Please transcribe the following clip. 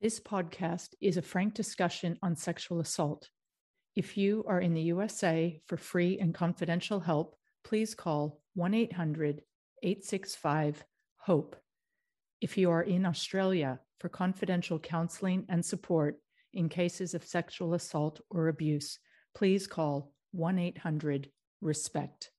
This podcast is a frank discussion on sexual assault. If you are in the USA for free and confidential help, please call 1 800 865 HOPE. If you are in Australia for confidential counseling and support in cases of sexual assault or abuse, please call 1 800 RESPECT.